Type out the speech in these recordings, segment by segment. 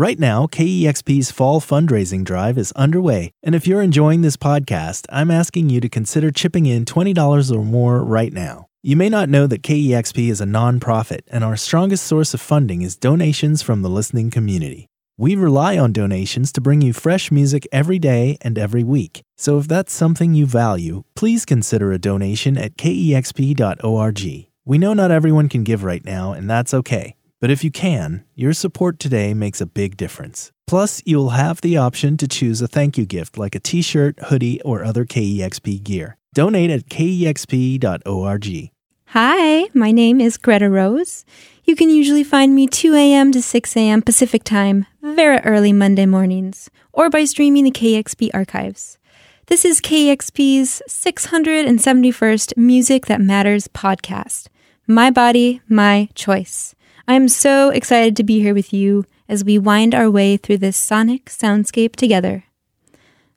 Right now, KEXP's fall fundraising drive is underway, and if you're enjoying this podcast, I'm asking you to consider chipping in $20 or more right now. You may not know that KEXP is a nonprofit, and our strongest source of funding is donations from the listening community. We rely on donations to bring you fresh music every day and every week. So if that's something you value, please consider a donation at kexp.org. We know not everyone can give right now, and that's okay. But if you can, your support today makes a big difference. Plus, you'll have the option to choose a thank you gift like a t shirt, hoodie, or other KEXP gear. Donate at kexp.org. Hi, my name is Greta Rose. You can usually find me 2 a.m. to 6 a.m. Pacific Time, very early Monday mornings, or by streaming the KEXP archives. This is KEXP's 671st Music That Matters podcast. My body, my choice. I'm so excited to be here with you as we wind our way through this sonic soundscape together.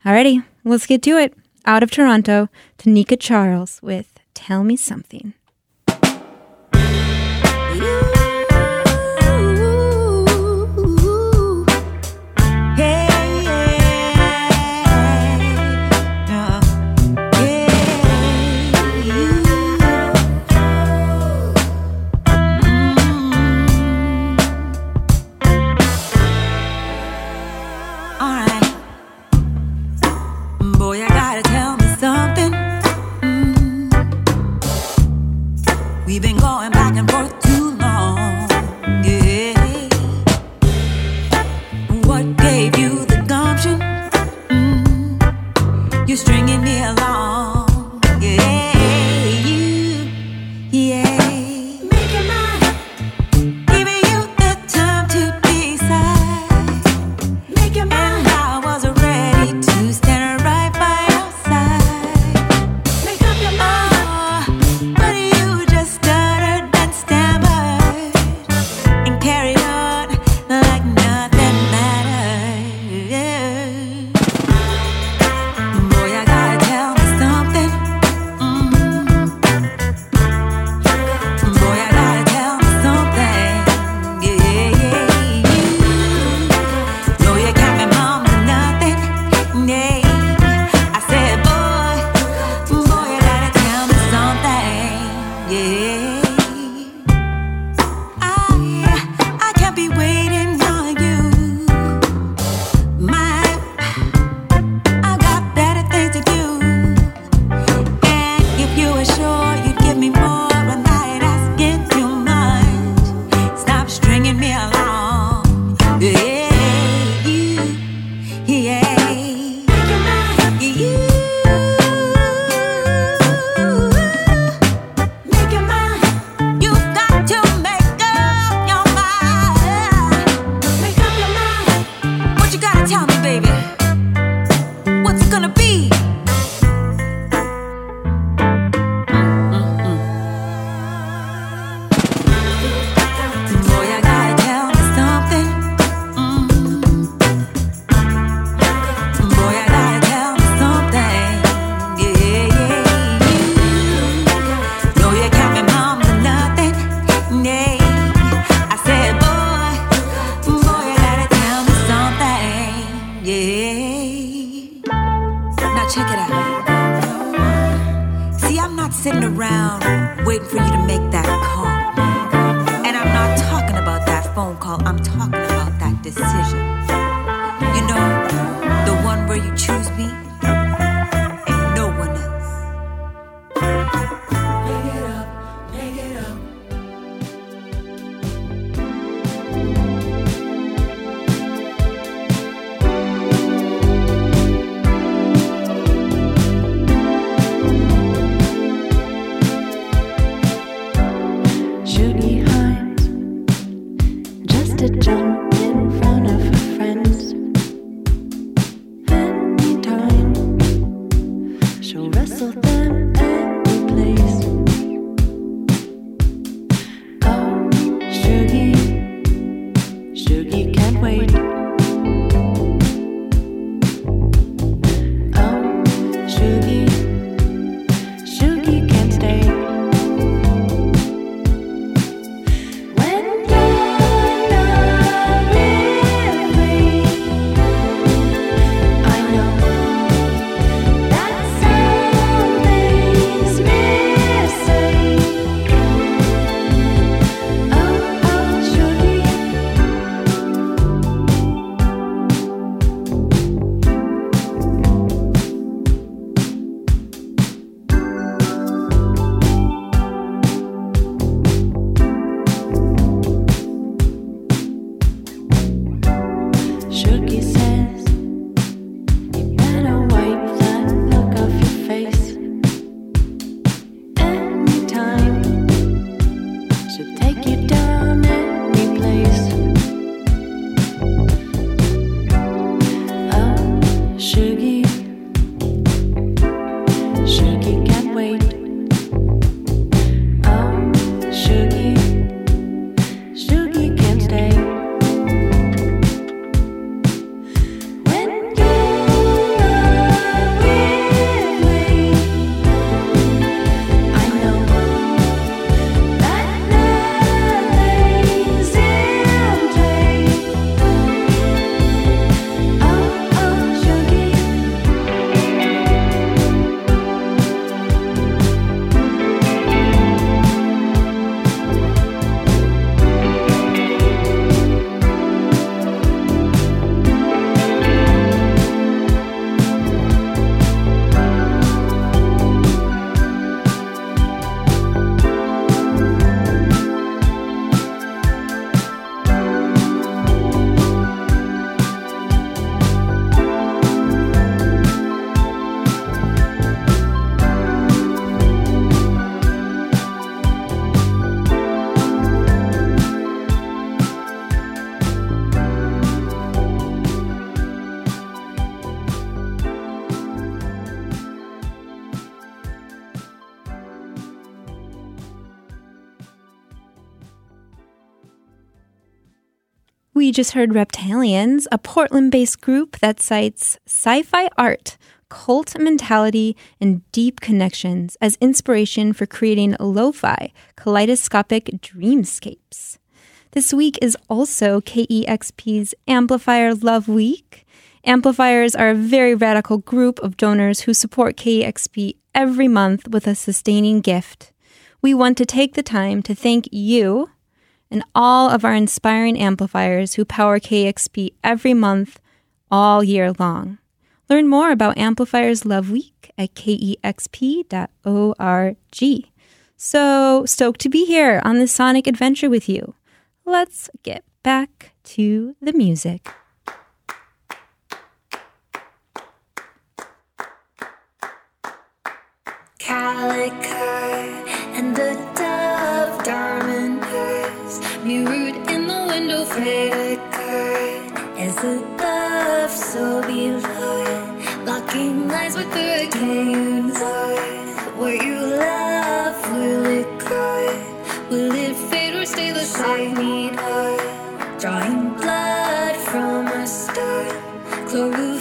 Alrighty, let's get to it. Out of Toronto, Tanika Charles with Tell Me Something. To going back and of her. Just heard Reptaliens, a Portland based group that cites sci fi art, cult mentality, and deep connections as inspiration for creating lo fi, kaleidoscopic dreamscapes. This week is also KEXP's Amplifier Love Week. Amplifiers are a very radical group of donors who support KEXP every month with a sustaining gift. We want to take the time to thank you and all of our inspiring amplifiers who power KEXP every month, all year long. Learn more about Amplifiers Love Week at kexp.org. So stoked to be here on this sonic adventure with you. Let's get back to the music. Calico and the dove diamond mirrored in the window flicker. As above so below locking eyes with hurricanes where you love will it cry? Will it fade or stay the same? Need drawing blood from a star. Chlorophyll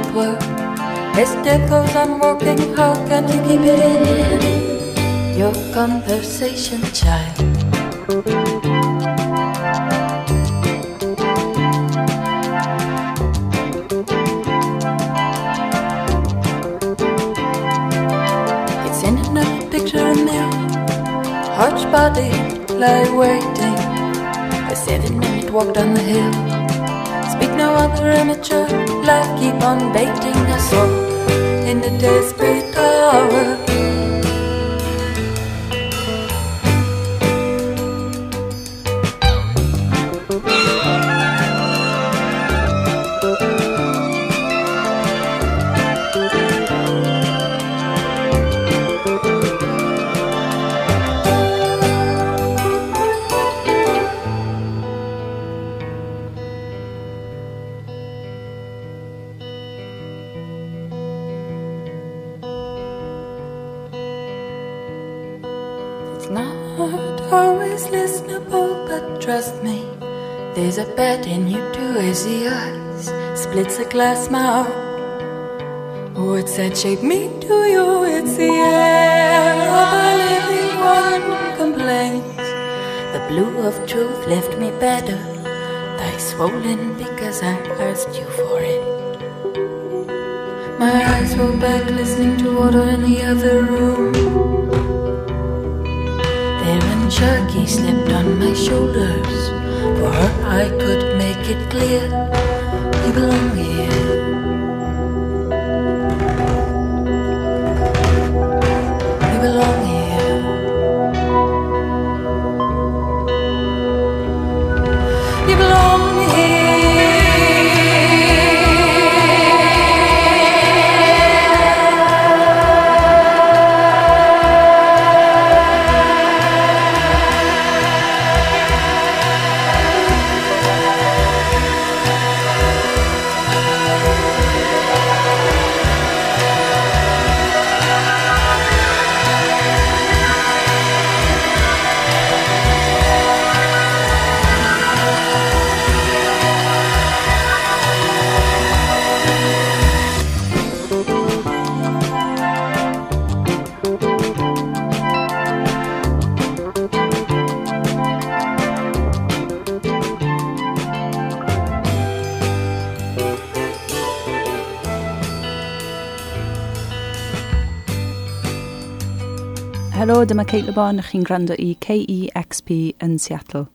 old world. As death goes on walking, how can you keep it in your conversation, child? It's in another picture me, arch body lie waiting. A seven minute walk down the hill. Speak no other amateur, life keep on baiting us all in a desperate hour. Trust me, there's a bet in you too as the eyes splits a glass mouth. What's that shape me to you? It's the air of a living one complains. The blue of truth left me better. Thy swollen because I asked you for it. My eyes roll back, listening to water in the other room. Sharky slipped on my shoulders. For her, I could make it clear you belong here. Helo, dyma Kate Lebon, chi'n gwrando i KEXP yn Seattle.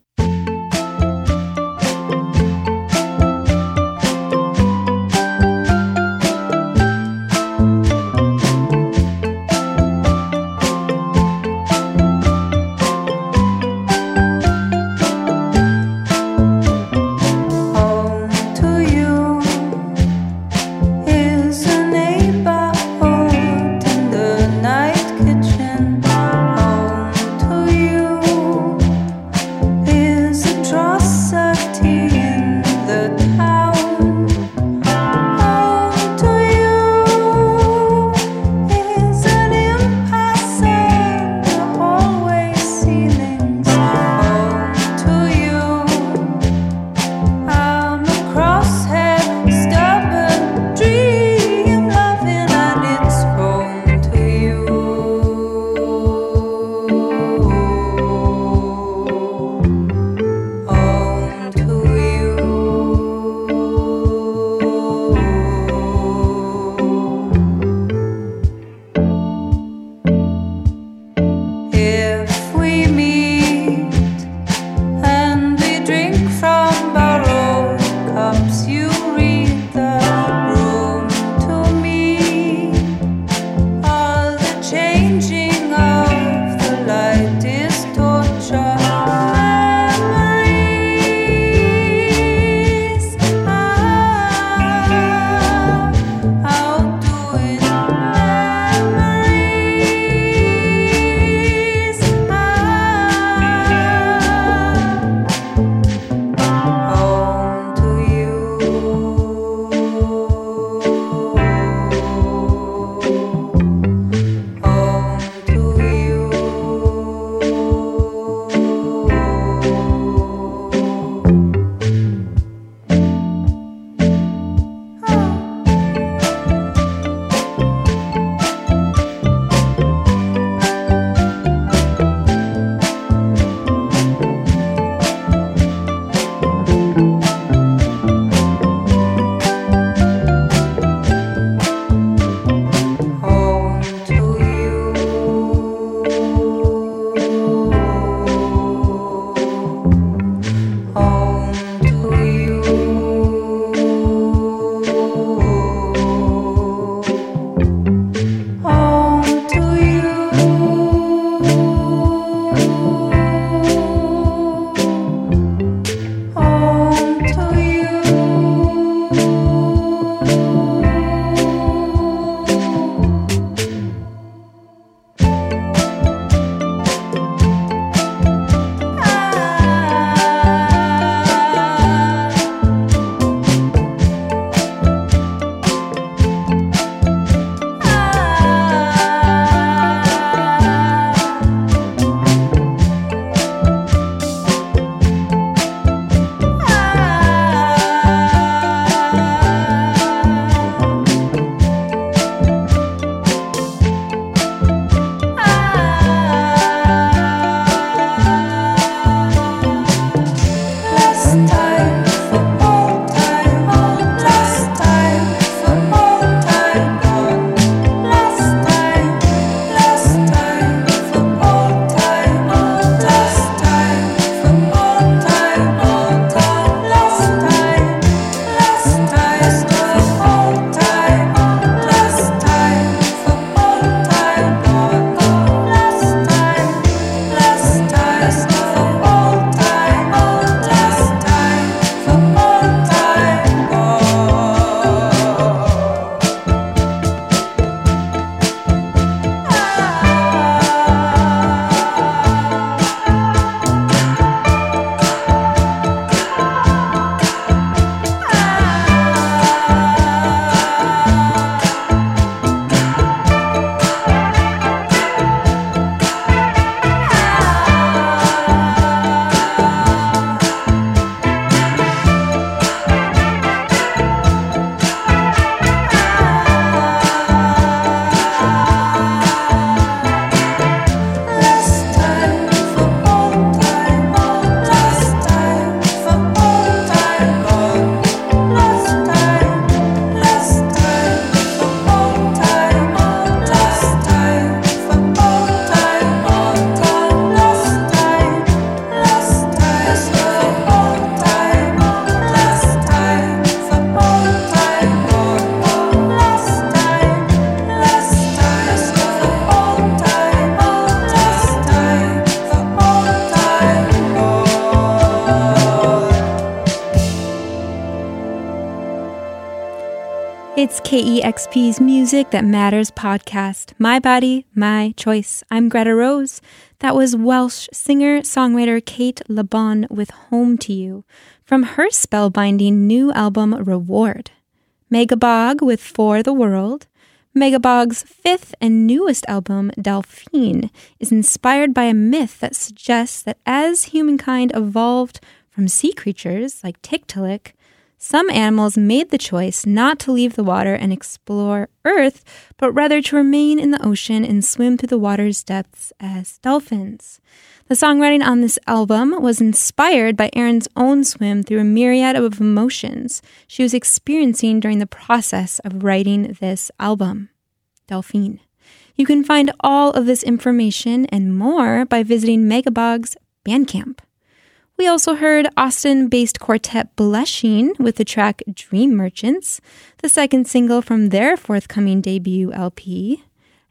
KEXP's Music That Matters podcast. My body, my choice. I'm Greta Rose. That was Welsh singer songwriter Cate Le Bon with Home to You from her spellbinding new album Reward. Mega Bog with For the World. Mega Bog's fifth and newest album, Dolphine, is inspired by a myth that suggests that as humankind evolved from sea creatures like Tiktaalik, some animals made the choice not to leave the water and explore Earth, but rather to remain in the ocean and swim through the water's depths as dolphins. The songwriting on this album was inspired by Erin's own swim through a myriad of emotions she was experiencing during the process of writing this album, Dolphine. You can find all of this information and more by visiting Mega Bog's Bandcamp. We also heard Austin based quartet Blushing with the track Dream Merchants, the second single from their forthcoming debut LP,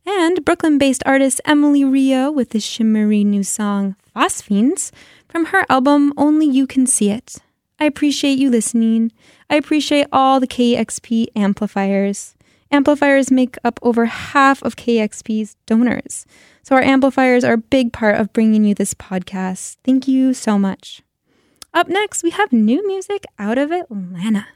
and Brooklyn based artist Emily Reo with the shimmery new song Phosphenes from her album Only You Can See It. I appreciate you listening. I appreciate all the KEXP amplifiers. Amplifiers make up over half of KEXP's donors. So our amplifiers are a big part of bringing you this podcast. Thank you so much. Up next, we have new music out of Atlanta.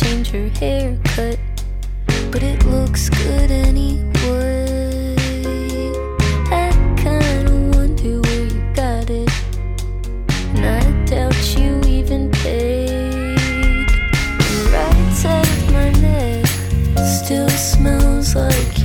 Change her haircut, but it looks good anyway. I kinda wonder where you got it, and I doubt you even paid. The right side of my neck still smells like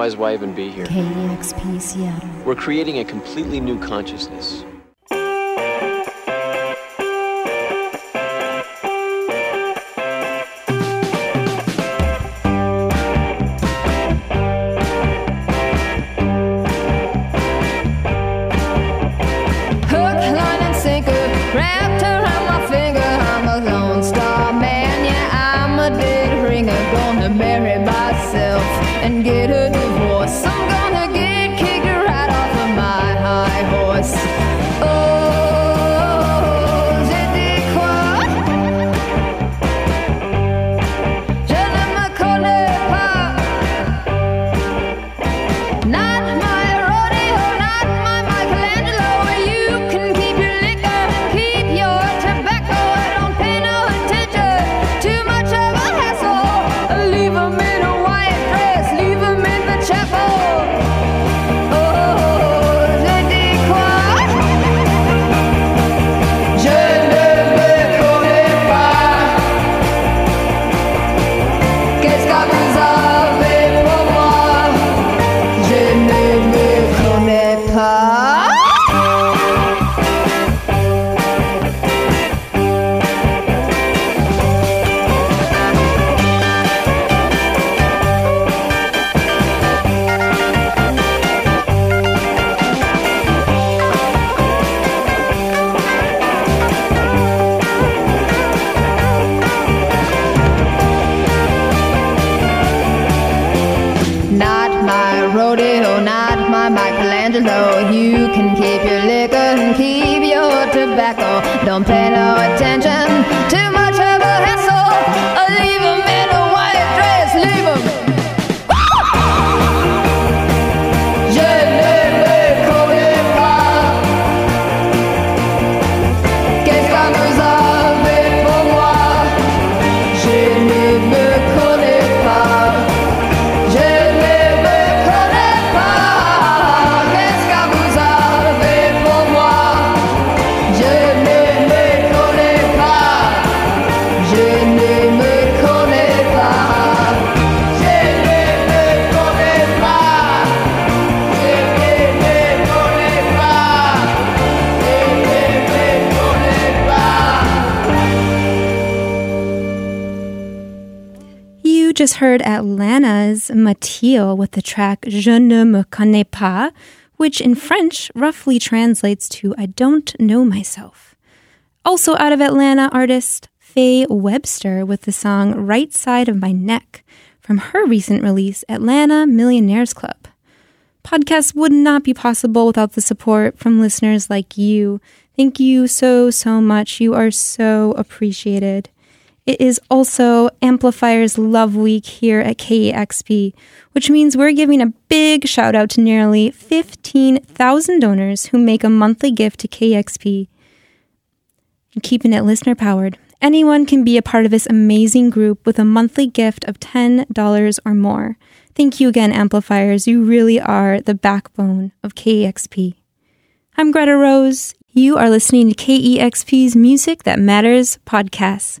Otherwise, why even be here? KEXP Seattle. We're creating a completely new consciousness. Just heard Atlanta's Mattiel with the track Je ne me connais pas, which in French roughly translates to I don't know myself. Also out of Atlanta, artist Faye Webster with the song Right Side of My Neck from her recent release, Atlanta Millionaires Club. Podcasts would not be possible without the support from listeners like you. Thank you so, so much. You are so appreciated. It is also Amplifier's Love Week here at KEXP, which means we're giving a big shout out to nearly 15,000 donors who make a monthly gift to KEXP and keeping it listener powered. Anyone can be a part of this amazing group with a monthly gift of $10 or more. Thank you again, Amplifiers. You really are the backbone of KEXP. I'm Greta Rose. You are listening to KEXP's Music That Matters podcast,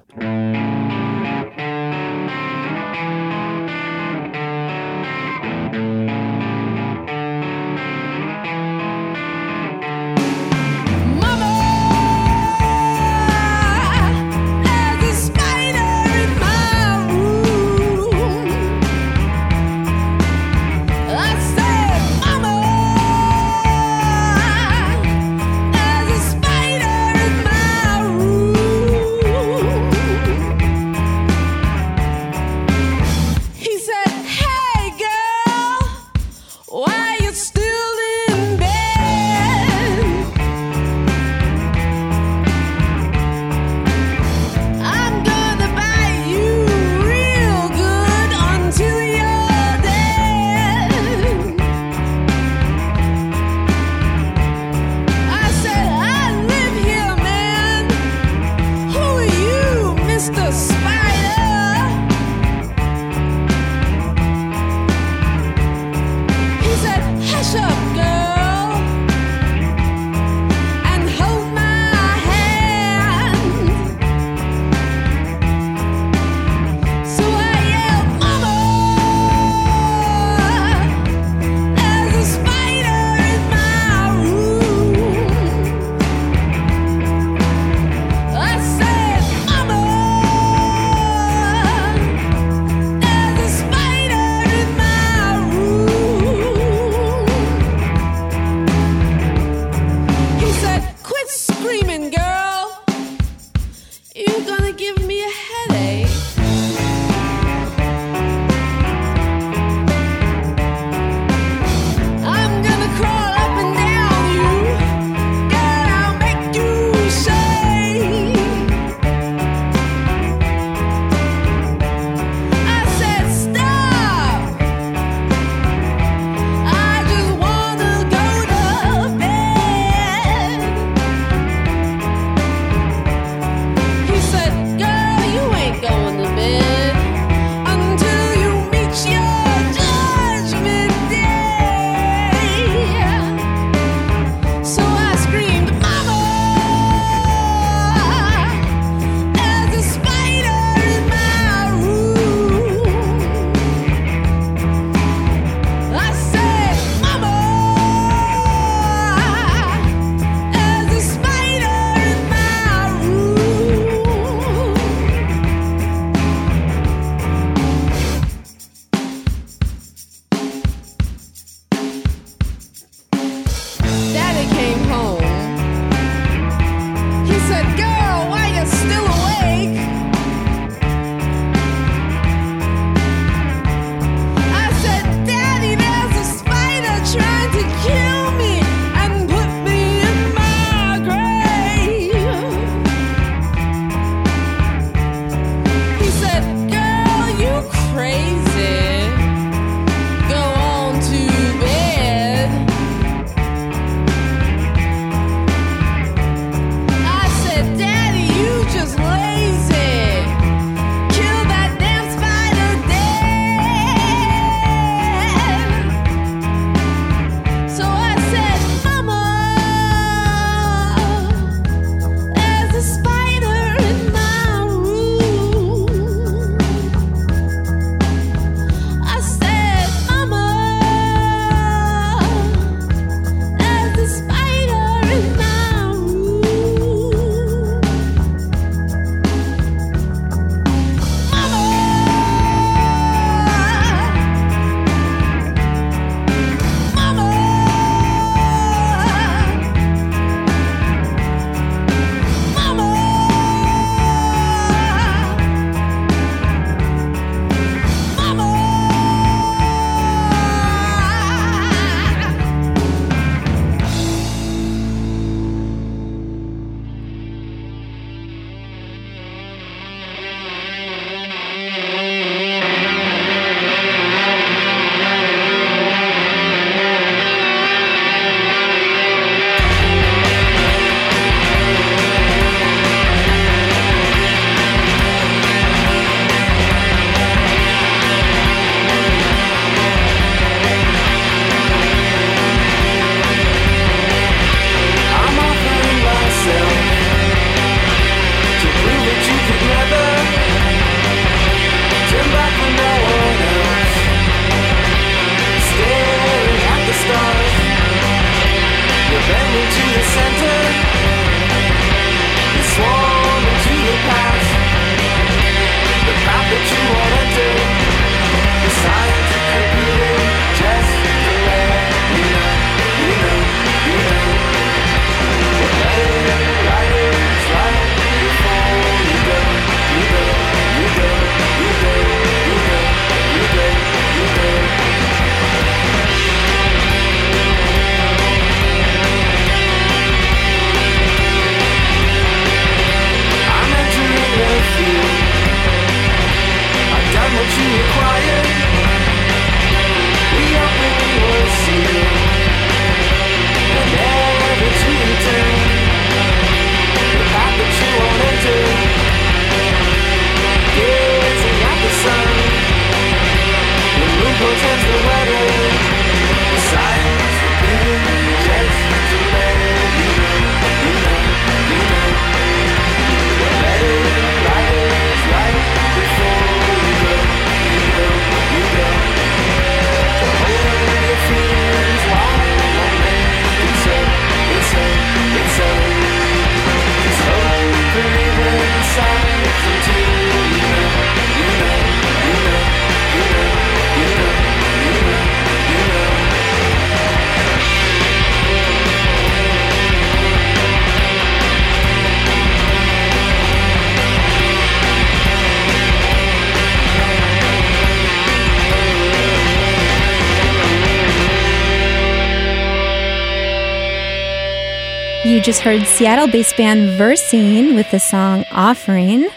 Just heard Seattle based band Versing with the song Offering.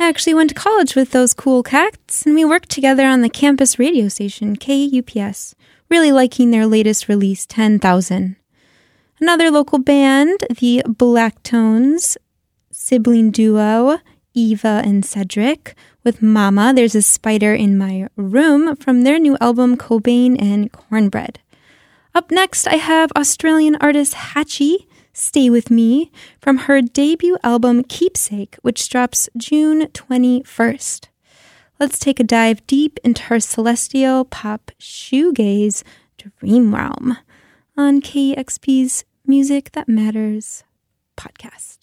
I actually went to college with those cool cats, and we worked together on the campus radio station KUPS, really liking their latest release, 10,000. Another local band, the Black Tones, sibling duo, Eva and Cedric, with Mama, There's a Spider in My Room from their new album Cobain and Cornbread. Up next, I have Australian artist Hatchie, Stay With Me, from her debut album Keepsake, which drops June 21st. Let's take a dive deep into her celestial pop shoegaze dream realm on KEXP's Music That Matters podcast.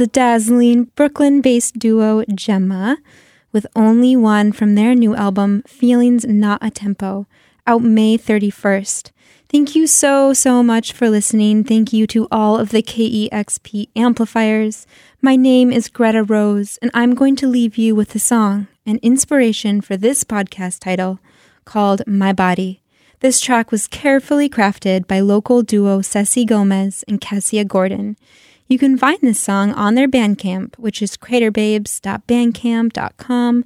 The dazzling Brooklyn based duo Gemma with Only One from their new album, Feelings Not a Tempo, out May 31st. Thank you so, so much for listening. Thank you to all of the KEXP amplifiers. My name is Greta Rose, and I'm going to leave you with a song, an inspiration for this podcast title called My Body. This track was carefully crafted by local duo Ceci Gomez and Kessiah Gordon. You can find this song on their Bandcamp, which is craterbabes.bandcamp.com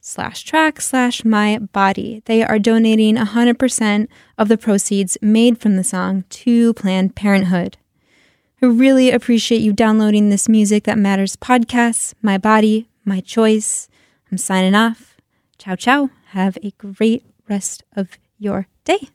slash track slash my body. They are donating 100% of the proceeds made from the song to Planned Parenthood. I really appreciate you downloading this Music That Matters podcast, My Body, My Choice. I'm signing off. Ciao, ciao. Have a great rest of your day.